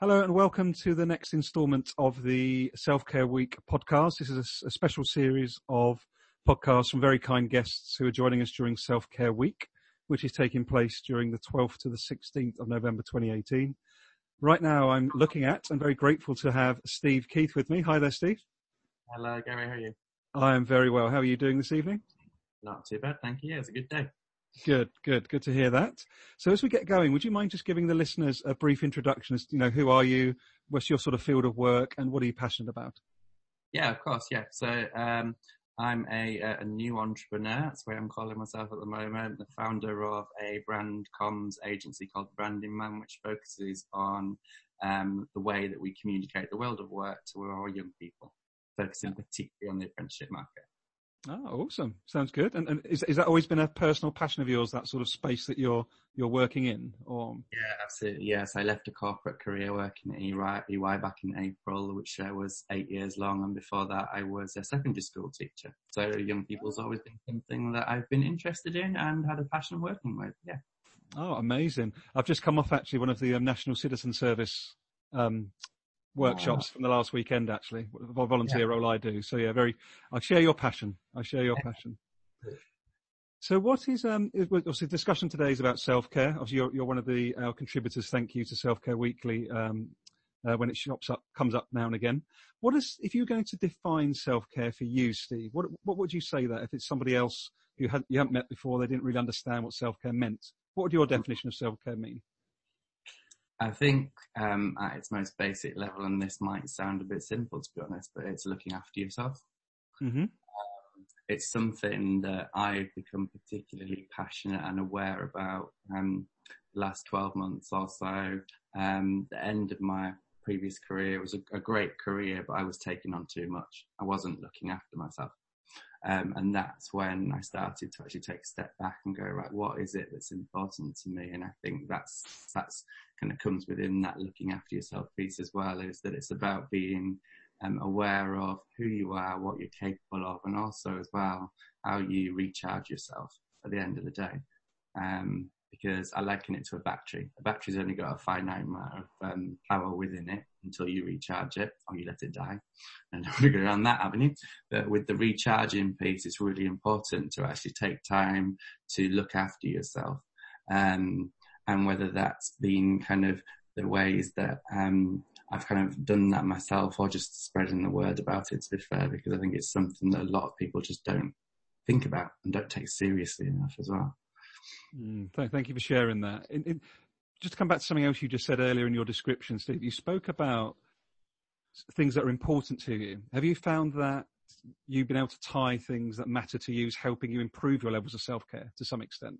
Hello and welcome to the next instalment of the Self Care Week podcast. This is a, a, special series of podcasts from very kind guests who are joining us during Self Care Week, which is taking place during the 12th to the 16th of November 2018. Right now I'm looking at and very grateful to have Steve Keith with me. Hi there, Steve. Hello, Garry. How are you? I am very well. How are you doing this evening? Not too bad, thank you. Yeah, it's a good day. Good, good, good to hear that. So as we get going, would you mind just giving the listeners a brief introduction as, you know, who are you? What's your sort of field of work and what are you passionate about? Yeah, of course. Yeah. So, um, I'm a, a new entrepreneur. That's where I'm calling myself at the moment. The founder of a brand comms agency called Branding Man, which focuses on um, the way that we communicate the world of work to our young people, focusing particularly on the apprenticeship market. Oh, awesome! Sounds good. And, and is is that always been a personal passion of yours? That sort of space that you're you're working in, or yeah, absolutely. Yes, I left a corporate career working at EY, EY back in April, which uh, was eight years long, and before that, I was a secondary school teacher. So young people's always been something that I've been interested in and had a passion working with. Yeah. Oh, amazing! I've just come off actually one of the um, National Citizen Service um, workshops from the last weekend, actually, volunteer yeah. role I do. So yeah, very, I share your passion. I share your passion. So what is, um, obviously discussion today is about self-care. Obviously you're, you're one of the, our contributors. Thank you to Self-Care Weekly, um, uh, when it shops up, comes up now and again. What is, if you're going to define self-care for you, Steve, what, what would you say that if it's somebody else who had, you haven't met before, they didn't really understand what self-care meant? What would your definition of self-care mean? I think um, at its most basic level, and this might sound a bit simple to be honest, but it's looking after yourself. Mm-hmm. Um, it's something that I've become particularly passionate and aware about um, the last 12 months or so. Um, the end of my previous career was a, a, great career, but I was taking on too much. I wasn't looking after myself. Um, and that's when I started to actually take a step back and go, right, what is it that's important to me? And I think that's, that's kind of comes within that looking after yourself piece as well is that it's about being um, aware of who you are, what you're capable of, and also as well how you recharge yourself at the end of the day. Um, because I liken it to a battery. A battery's only got a finite amount of um, power within it until you recharge it or you let it die. And don't want to go down that avenue. But with the recharging piece, it's really important to actually take time to look after yourself. Um, and whether that's been kind of the ways that um, I've kind of done that myself or just spreading the word about it to be fair, because I think it's something that a lot of people just don't think about and don't take seriously enough as well. Mm, thank you for sharing that. In, in, just to come back to something else you just said earlier in your description, Steve, you spoke about things that are important to you. Have you found that you've been able to tie things that matter to you as helping you improve your levels of self-care to some extent?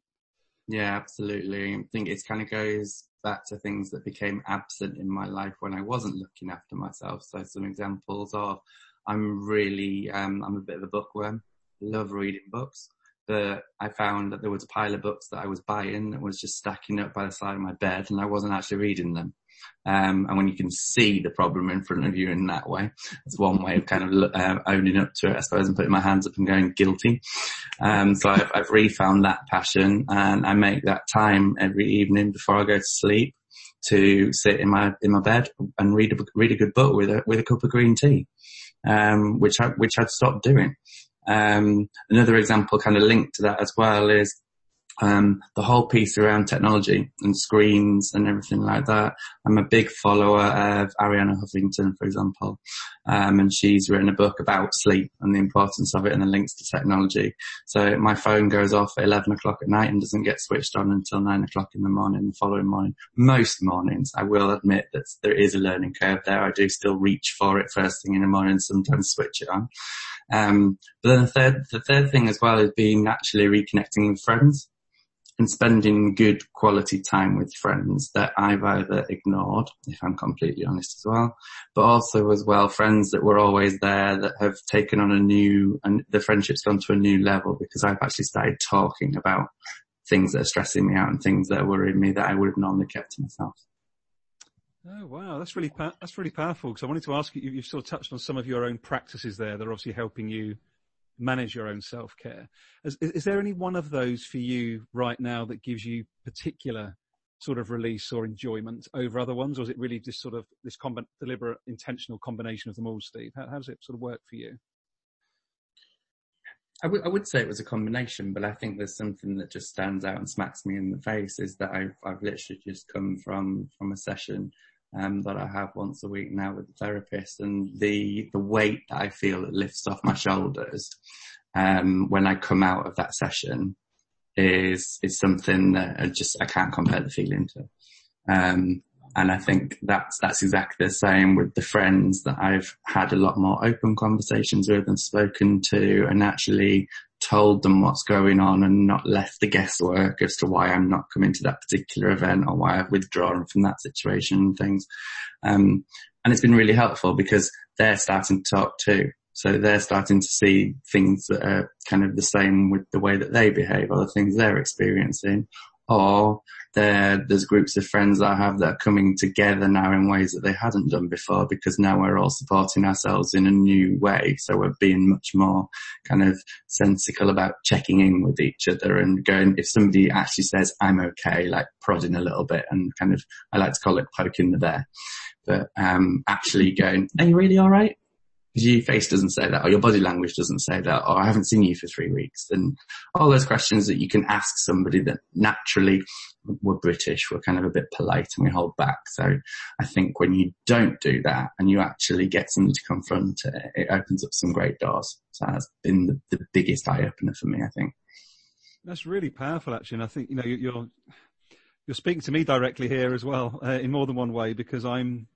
Yeah, absolutely. I think it kind of goes back to things that became absent in my life when I wasn't looking after myself. So some examples are I'm really, um, I'm a bit of a bookworm. Love reading books. I found that there was a pile of books that I was buying that was just stacking up by the side of my bed and I wasn't actually reading them. Um, and when you can see the problem in front of you in that way, it's one way of kind of uh, owning up to it, I suppose, and putting my hands up and going guilty. Um, so I've, I've refound that passion and I make that time every evening before I go to sleep to sit in my, in my bed and read a, read a good book with a, with a cup of green tea. Um, which I, which I'd stopped doing. Um, another example kind of linked to that as well is um, the whole piece around technology and screens and everything like that. I'm a big follower of Arianna Huffington, for example, um, and she's written a book about sleep and the importance of it and the links to technology. So my phone goes off at 11 o'clock at night and doesn't get switched on until 9 o'clock in the morning the following morning. Most mornings, I will admit that there is a learning curve there. I do still reach for it first thing in the morning, sometimes switch it on. Um, but then the third, the third thing as well is being naturally reconnecting with friends and spending good quality time with friends that I've either ignored, if I'm completely honest as well, but also as well friends that were always there that have taken on a new, and the friendship's gone to a new level because I've actually started talking about things that are stressing me out and things that are worrying me that I would have normally kept to myself. Oh wow, that's really that's really powerful. Because I wanted to ask you, you've sort of touched on some of your own practices there that are obviously helping you manage your own self care. Is, is, there any one of those for you right now that gives you particular sort of release or enjoyment over other ones, or is it really just sort of this comb- deliberate, intentional combination of them all, Steve? How, how does it sort of work for you? I, w- I would say it was a combination, but I think there's something that just stands out and smacks me in the face is that I've, I've literally just come from, from a session um, that I have once a week now with the therapist and the, the weight that I feel that lifts off my shoulders, um, when I come out of that session is, is something that I just, I can't compare the feeling to. Um, and I think that's, that's exactly the same with the friends that I've had a lot more open conversations with and spoken to and actually told them what's going on and not left the guesswork as to why I'm not coming to that particular event or why I've withdrawn from that situation and things. Um, and it's been really helpful because they're starting to talk too. So they're starting to see things that are kind of the same with the way that they behave or the things they're experiencing or there's groups of friends that I have that are coming together now in ways that they hadn't done before because now we're all supporting ourselves in a new way. So we're being much more kind of sensical about checking in with each other and going, if somebody actually says, I'm okay, like prodding a little bit and kind of, I like to call it poking the bear, but, um, actually going, are you really all right? Your face doesn't say that or your body language doesn't say that or I haven't seen you for three weeks and all those questions that you can ask somebody that naturally we're British, we're kind of a bit polite and we hold back. So I think when you don't do that and you actually get somebody to confront it, it opens up some great doors. So that's been the, the biggest eye opener for me, I think. That's really powerful actually. And I think, you know, you're, you're speaking to me directly here as well, uh, in more than one way because I'm,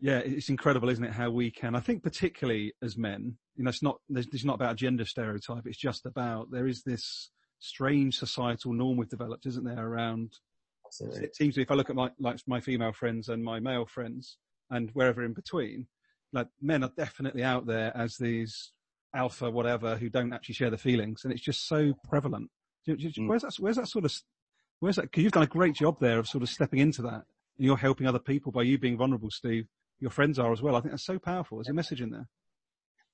yeah, it's incredible, isn't it? How we can, I think, particularly as men, you know, it's not, it's not about a gender stereotype. It's just about there is this strange societal norm we've developed, isn't there? Around, Absolutely. it seems to, me, if I look at my, like my female friends and my male friends and wherever in between, like men are definitely out there as these alpha whatever who don't actually share the feelings. And it's just so prevalent. Mm. Where's that, where's that sort of, where's that? Cause you've done a great job there of sort of stepping into that and you're helping other people by you being vulnerable, Steve your friends are as well. I think that's so powerful. There's a message in there.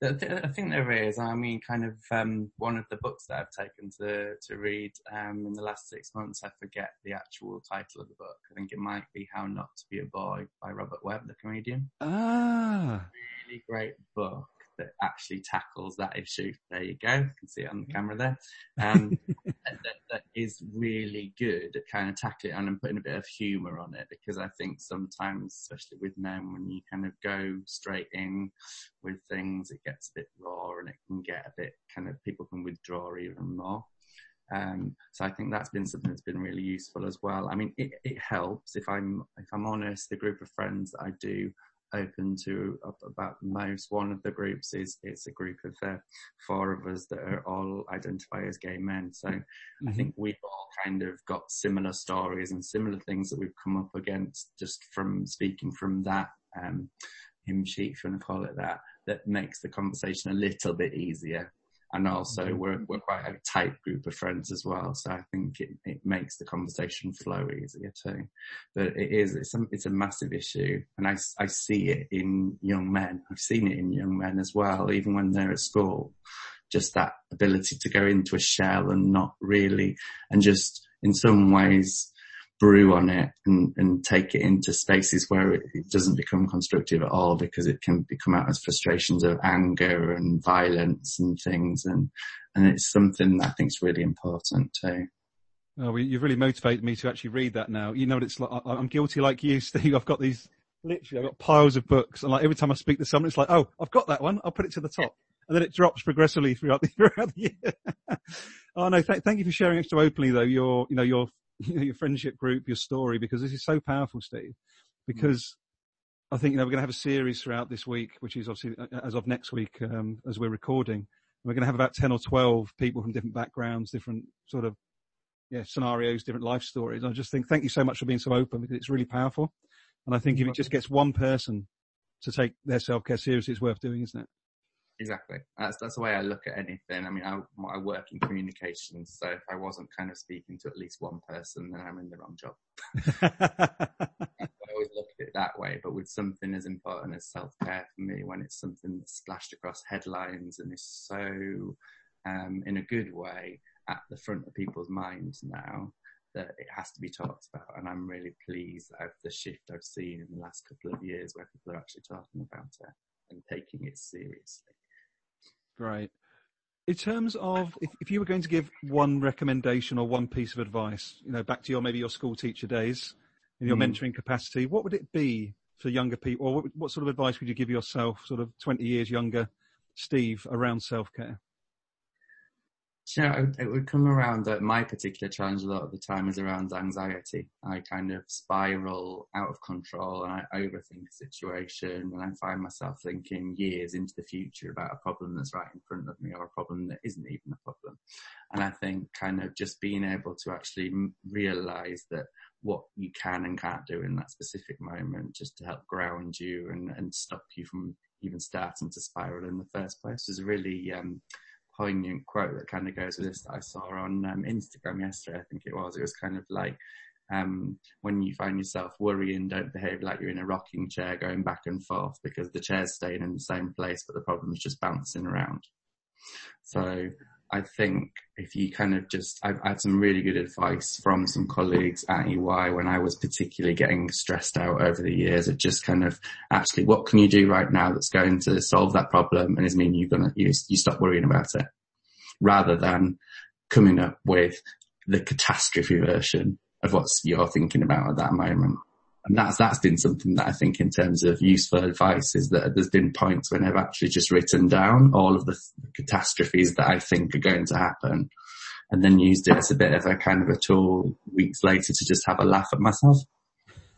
I think there is. I mean, kind of um, one of the books that I've taken to to read um, in the last six months. I forget the actual title of the book. I think it might be "How Not to Be a Boy" by Robert Webb, the comedian. Ah, really great book that actually tackles that issue. There you go. You can see it on the camera there. Um, that, that is really good at kind of tackling it and putting a bit of humour on it because I think sometimes, especially with men, when you kind of go straight in with things, it gets a bit raw and it can get a bit kind of people can withdraw even more. Um, so I think that's been something that's been really useful as well. I mean, it, it helps if I'm if I'm honest. The group of friends that I do open to about most. One of the groups is it's a group of uh, four of us that are all identify as gay men. So mm-hmm. I think we've all kind of got similar stories and similar things that we've come up against just from speaking from that um, hymn sheet, if you want to call it that, that makes the conversation a little bit easier and also mm-hmm. we're we're quite a tight group of friends as well. So I think it, it makes the conversation flow easier too. But it is it's a, it's a massive issue, and I I see it in young men. I've seen it in young men as well, even when they're at school. Just that ability to go into a shell and not really, and just in some ways brew on it and, and take it into spaces where it, it, doesn't become constructive at all because it can become out as frustrations of anger and violence and things. And, and it's something that I think is really important too. Oh, well, you've really motivated me to actually read that now. You know what it's like? I, I'm guilty like you, Steve. I've got these, literally, I've got piles of books and like every time I speak to someone, it's like, oh, I've got that one. I'll put it to the top. And then it drops progressively throughout the, throughout the year. oh no, th- thank you for sharing it so openly though. Your, you know, your you know, your friendship group, your story, because this is so powerful, Steve. Because mm. I think you know we're going to have a series throughout this week, which is obviously uh, as of next week um, as we're recording. We're going to have about ten or twelve people from different backgrounds, different sort of yeah scenarios, different life stories. I just think thank you so much for being so open because it's really powerful. And I think if it just gets one person to take their self care seriously, it's worth doing, isn't it? Exactly. That's that's the way I look at anything. I mean, I, I work in communications, so if I wasn't kind of speaking to at least one person, then I'm in the wrong job. I always look at it that way. But with something as important as self care for me, when it's something that's splashed across headlines and is so, um, in a good way, at the front of people's minds now, that it has to be talked about. And I'm really pleased at the shift I've seen in the last couple of years where people are actually talking about it and taking it seriously. Great. In terms of if, if you were going to give one recommendation or one piece of advice, you know, back to your maybe your school teacher days in your mm. mentoring capacity, what would it be for younger people, or what, what sort of advice would you give yourself, sort of 20 years younger Steve, around self care? Yeah, it would come around that my particular challenge a lot of the time is around anxiety. I kind of spiral out of control and I overthink a situation and I find myself thinking years into the future about a problem that's right in front of me or a problem that isn't even a problem. And I think kind of just being able to actually realize that what you can and can't do in that specific moment just to help ground you and, and stop you from even starting to spiral in the first place is really, um, poignant quote that kind of goes with this that I saw on um, Instagram yesterday. I think it was. It was kind of like um, when you find yourself worrying, don't behave like you're in a rocking chair going back and forth because the chair's staying in the same place, but the problem is just bouncing around. So I think if you kind of just, I've had some really good advice from some colleagues at EY when I was particularly getting stressed out over the years of just kind of actually what can you do right now that's going to solve that problem and is mean you're gonna, you, you stop worrying about it? Rather than coming up with the catastrophe version of what you're thinking about at that moment and that's that's been something that I think in terms of useful advice is that there's been points when I've actually just written down all of the catastrophes that I think are going to happen, and then used it as a bit of a kind of a tool weeks later to just have a laugh at myself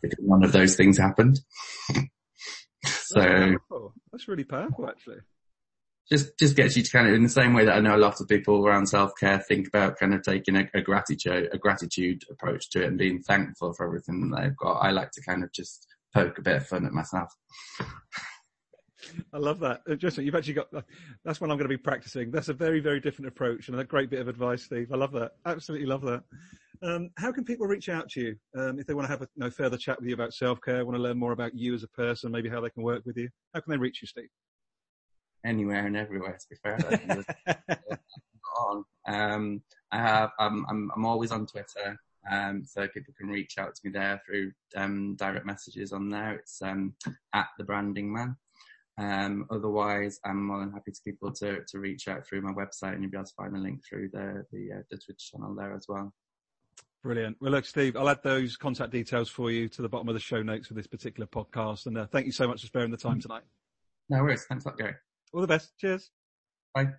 because one of those things happened. so that's really powerful, actually just just gets you to kind of in the same way that I know a lot of people around self care think about kind of taking a, a, gratitude a gratitude approach to it and being thankful for everything that they've got. I like to kind of just poke a bit of fun at myself. I love that. Uh, Justin, you've actually got, that's what I'm going to be practicing. That's a very, very different approach and a great bit of advice, Steve. I love that. Absolutely love that. Um, how can people reach out to you um, if they want to have a you know, further chat with you about self-care, want to learn more about you as a person, maybe how they can work with you? How can they reach you, Steve? Anywhere and everywhere. To be fair, on. Um, I have. I'm, I'm. I'm always on Twitter. Um, so people can reach out to me there through um, direct messages on there. It's um, at the branding man. Um, otherwise, I'm more than happy to people to, to reach out through my website, and you'll be able to find the link through the the, uh, the Twitch channel there as well. Brilliant. Well, look, Steve, I'll add those contact details for you to the bottom of the show notes for this particular podcast. And uh, thank you so much for sparing the time tonight. No worries. Thanks a lot, Garry. All the best. Cheers. Bye.